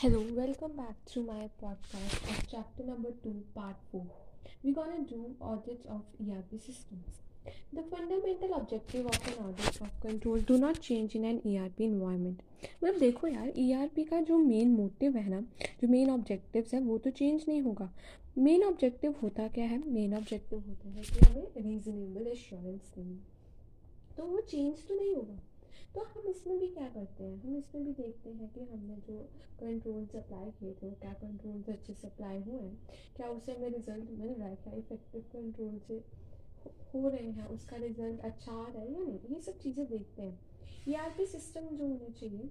Hello, welcome back to my podcast of chapter number 2, part 4. We're gonna do audit of ERP systems. The fundamental objective of an audit of control do not change in an ERP environment. मतलब देखो यार ERP का जो main motive है ना जो main objectives है वो तो चेंज नहीं होगा मेन ऑब्जेक्टिव होता क्या है मेन ऑब्जेक्टिव होता है कि हमें रीजनेबल एश्योरेंस देनी तो वो चेंज तो नहीं होगा तो हम इसमें भी क्या करते हैं? हम इसमें भी देखते हैं कि हमने जो कंट्रोल्स अप्लाई किए थे, क्या कंट्रोल्स अच्छे से अप्लाई हुए हैं, क्या उससे हमें रिज़ल्ट मिल रहा है, क्या इफ़ेक्टिव कंट्रोल से हो रहे हैं, उसका रिज़ल्ट अच्छा आ रहा है या नहीं? ये सब चीज़ें देखते हैं। ई सिस्टम जो होने चाहिए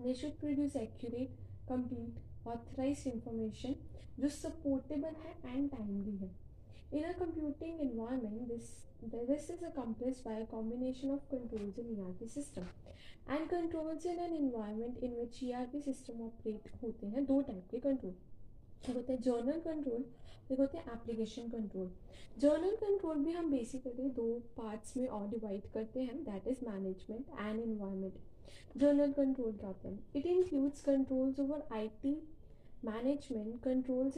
they should produce accurate complete authorize information जो सपोर्टेबल है एंड टाइमली है। In a computing environment, this, this is accomplished by a combination of controls in ERP system and controls in an environment in which ERP system operate होते हैं दो type के control एक होते हैं journal control एक होते हैं एप्लीकेशन कंट्रोल जर्नल कंट्रोल भी हम बेसिकली दो पार्ट्स में और डिवाइड करते हैं that is management and environment general control क्या होते हैं it includes controls over IT management controls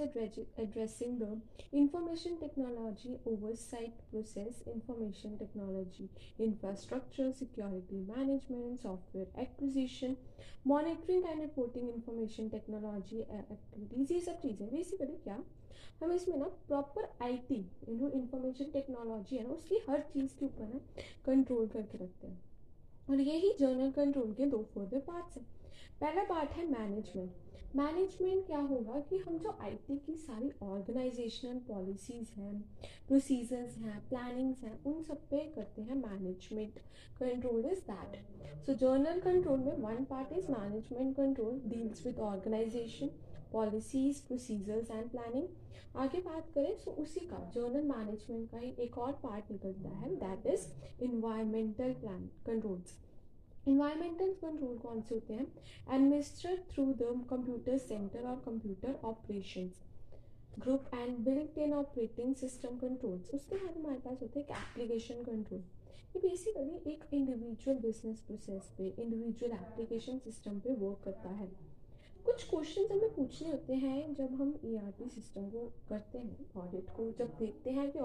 addressing the information technology oversight process information technology infrastructure security management software acquisition monitoring and reporting information technology activities ये सब चीज़ें basically क्या हम इसमें ना प्रॉपर आईटी जो इंफॉर्मेशन टेक्नोलॉजी है ना उसकी हर चीज़ के ऊपर ना कंट्रोल करके रखते हैं और यही जर्नल कंट्रोल के दो फर्दर पार्ट्स हैं। पहला पार्ट है मैनेजमेंट मैनेजमेंट क्या होगा कि हम जो आईटी की सारी ऑर्गेनाइजेशनल पॉलिसीज़ हैं प्रोसीजर्स हैं प्लानिंग्स हैं, उन सब पे करते हैं management control is that so general control में one part is management control deals with organization policies procedures and planning आगे बात करें तो उसी का जर्नल मैनेजमेंट का ही एक और पार्ट निकलता है that is environmental plan controls environmental control कौन से होते हैं? Administered through the computer center और computer operation group and built in operating system controls उसके बाद हमारे पास होते हैं एप्लीकेशन कंट्रोल ये बेसिकली एक इंडिविजुअल बिज़नेस प्रोसेस पे इंडिविजुअल एप्लीकेशन सिस्टम पे वर्क करता है। कुछ क्वेश्चन हमें पूछने होते हैं जब हम ई e सिस्टम को करते हैं ऑडिट को जब देखते हैं कि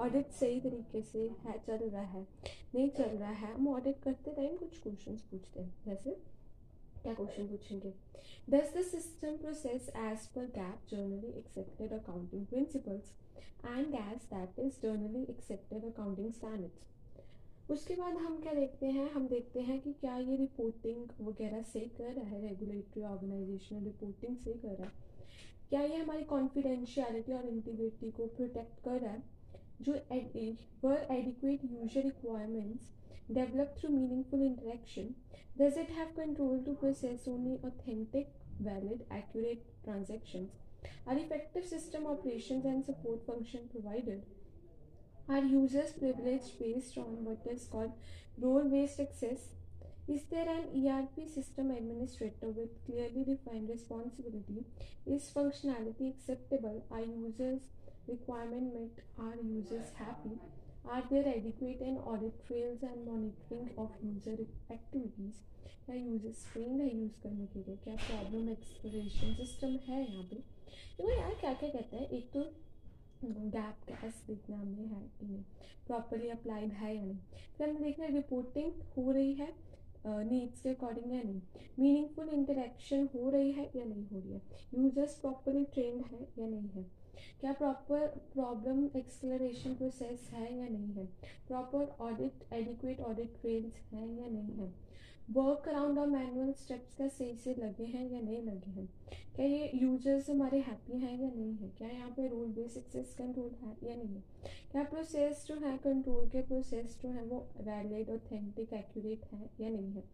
ऑडिट सही तरीके से है, चल रहा है, नहीं चल रहा है, हम ऑडिट करते टाइम कुछ क्वेश्चन पूछते हैं। जैसे, क्या क्वेश्चन पूछेंगे? Does the system process as per GAAP generally accepted accounting principles and GAAS that is generally accepted accounting standards उसके बाद हम क्या देखते हैं? हम देखते हैं कि क्या ये रिपोर्टिंग वगैरह से कर रहा है रेगुलेटरी ऑर्गेनाइजेशनल रिपोर्टिंग से कर रहा है। क्या ये हमारी कॉन्फिडेंशियलिटी और इंटीग्रिटी को प्रोटेक्ट कर रहा है? जो were adequate user requirements develop through meaningful interaction does it have control to process only authentic valid accurate transaction are effective system operation and support function provided Are users privileged based on what is called role based access? Is there an ERP system administrator with clearly defined responsibility? Is functionality acceptable? Are users' requirement met? Are users happy? Are there adequate and audit trails and monitoring of user activities? क्या users trained है use करने के लिए क्या problem exploration system है यहाँ पे देखो यार क्या क्या कहते हैं एक तो गैप कैश देखना हमें है कि नहीं प्रॉपरली अप्लाइड है या नहीं। फिर हमें देखना रिपोर्टिंग हो रही है नीड्स के अकॉर्डिंग या नहीं। मीनिंगफुल इंटरेक्शन हो रही है या नहीं हो रही है? यूज़र्स प्रॉपरली ट्रेंड है या नहीं है? क्या प्रॉपर प्रॉब्लम एक्सप्लोरेशन प्रोसेस है या नहीं है? Proper audit adequate audit trails हैं या नहीं है? वर्क अराउंड और मैनुअल स्टेप्स का सही से लगे हैं या नहीं लगे हैं? क्या ये यूज़र्स हमारे हैप्पी हैं या नहीं है? क्या यहाँ पे रूल बेस्ड एक्सेस कंट्रोल है या नहीं है? क्या प्रोसेस जो है कंट्रोल के प्रोसेस जो है वो वैलिड ऑथेंटिक एक्यूरेट है या नहीं है?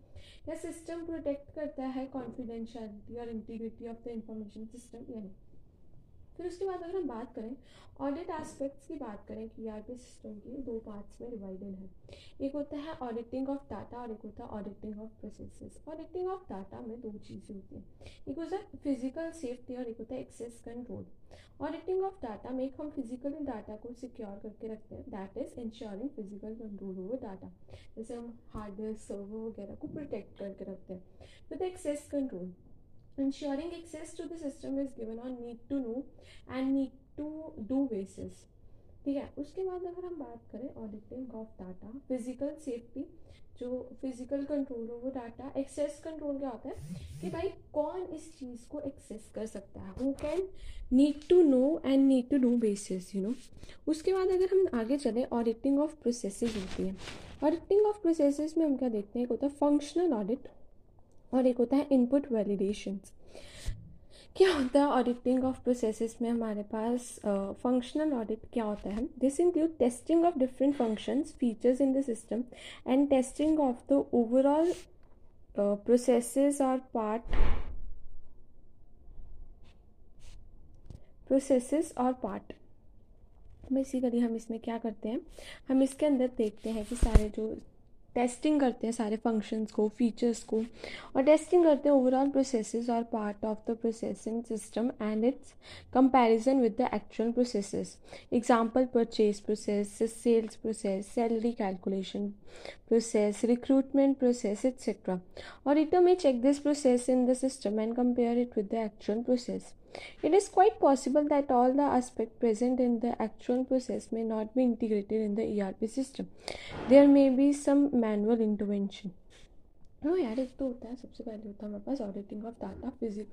क्या सिस्टम प्रोटेक्ट करता है कॉन्फिडेंशियलिटी और integrity of the information system या नहीं? फिर उसके बाद अगर हम बात करें ऑडिट एस्पेक्ट्स की बात करें, कि आर सिस्टम के दो पार्ट्स में डिवाइडेड है। एक होता है ऑडिटिंग ऑफ़ डाटा और एक होता है auditing of processes auditing of data में दो चीज़ें होती हैं। एक होता है फ़िज़िकल सेफ्टी और एक होता है access control auditing of data में एक हम फिजिकली डाटा को सिक्योर करके रखते हैं। That is ensuring physical control over data जैसे हम हार्डवेयर सर्वर वगैरह को प्रोटेक्ट करके रखते हैं। With access control ensuring access to the system is given on need to know and need to do basis. ठीक है? उसके बाद अगर हम बात करें auditing of data physical safety जो फ़िज़िकल कंट्रोल हो, वो डाटा एक्सेस कंट्रोल क्या होता है? कि भाई कौन इस चीज़ को एक्सेस कर सकता है? Who can need to know and need to do basis you know उसके बाद अगर हम आगे चले ऑडिटिंग ऑफ़ प्रोसेसेस होती है। ऑडिटिंग ऑफ़ प्रोसेसेस में हम क्या देखते हैं? एक होता है फंक्शनल ऑडिट और एक होता है इनपुट वैलिडेशन क्या होता है ऑडिटिंग ऑफ़ प्रोसेसेस में हमारे पास फंक्शनल uh, ऑडिट क्या होता है? This include testing of different functions features in the system and testing of the overall processes और पार्ट प्रोसेसेस और पार्ट बेसिकली हम इसमें क्या करते हैं? हम इसके अंदर देखते हैं कि सारे जो टेस्टिंग करते हैं सारे फ़ंक्शंस को फीचर्स को और टेस्टिंग करते हैं ओवरऑल प्रोसेसेस और part of the processing system and its comparison with the actual processes example purchase process sales process salary calculation process recruitment process etcetera और Auditor may check this process in the system and compare it with the actual process. It is quite possible that all the aspects present in the actual process may not be integrated in the ERP system. There may be some manual intervention. हाँ यार एक तो होता है सबसे पहले होता है हमारे पास ऑडिटिंग ऑफ डाटा फिजिक